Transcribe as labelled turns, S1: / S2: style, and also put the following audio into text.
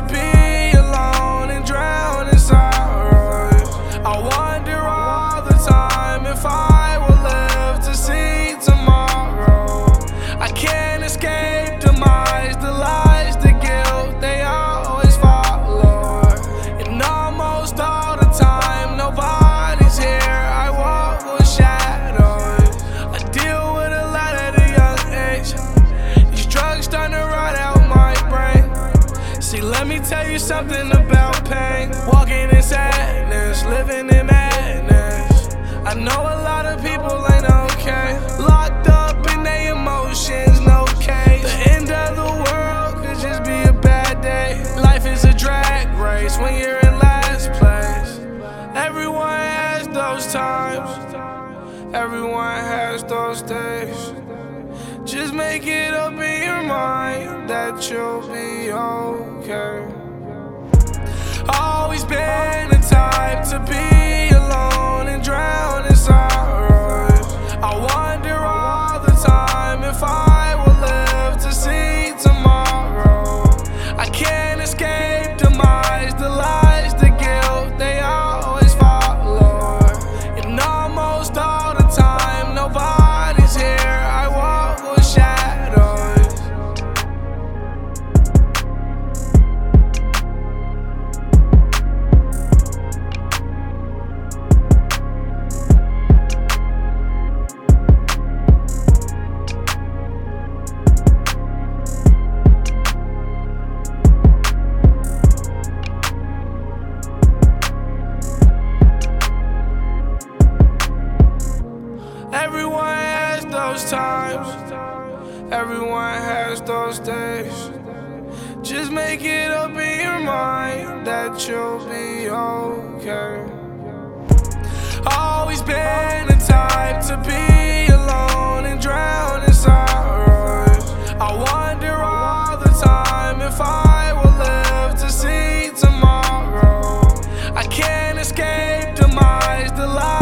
S1: to be Let me tell you something about pain. Walking in sadness, living in madness. I know a lot of people ain't okay. Locked up in their emotions, no cage. The end of the world could just be a bad day. Life is a drag race when you're in last place. Everyone has those times, everyone has those days. Just make it up in your mind that you'll be okay. Always been the type to be times. Everyone has those days. Just make it up in your mind that you'll be okay. Always been the type to be alone and drown in sorrows. I wonder all the time if I will live to see tomorrow. I can't escape demise, the lie.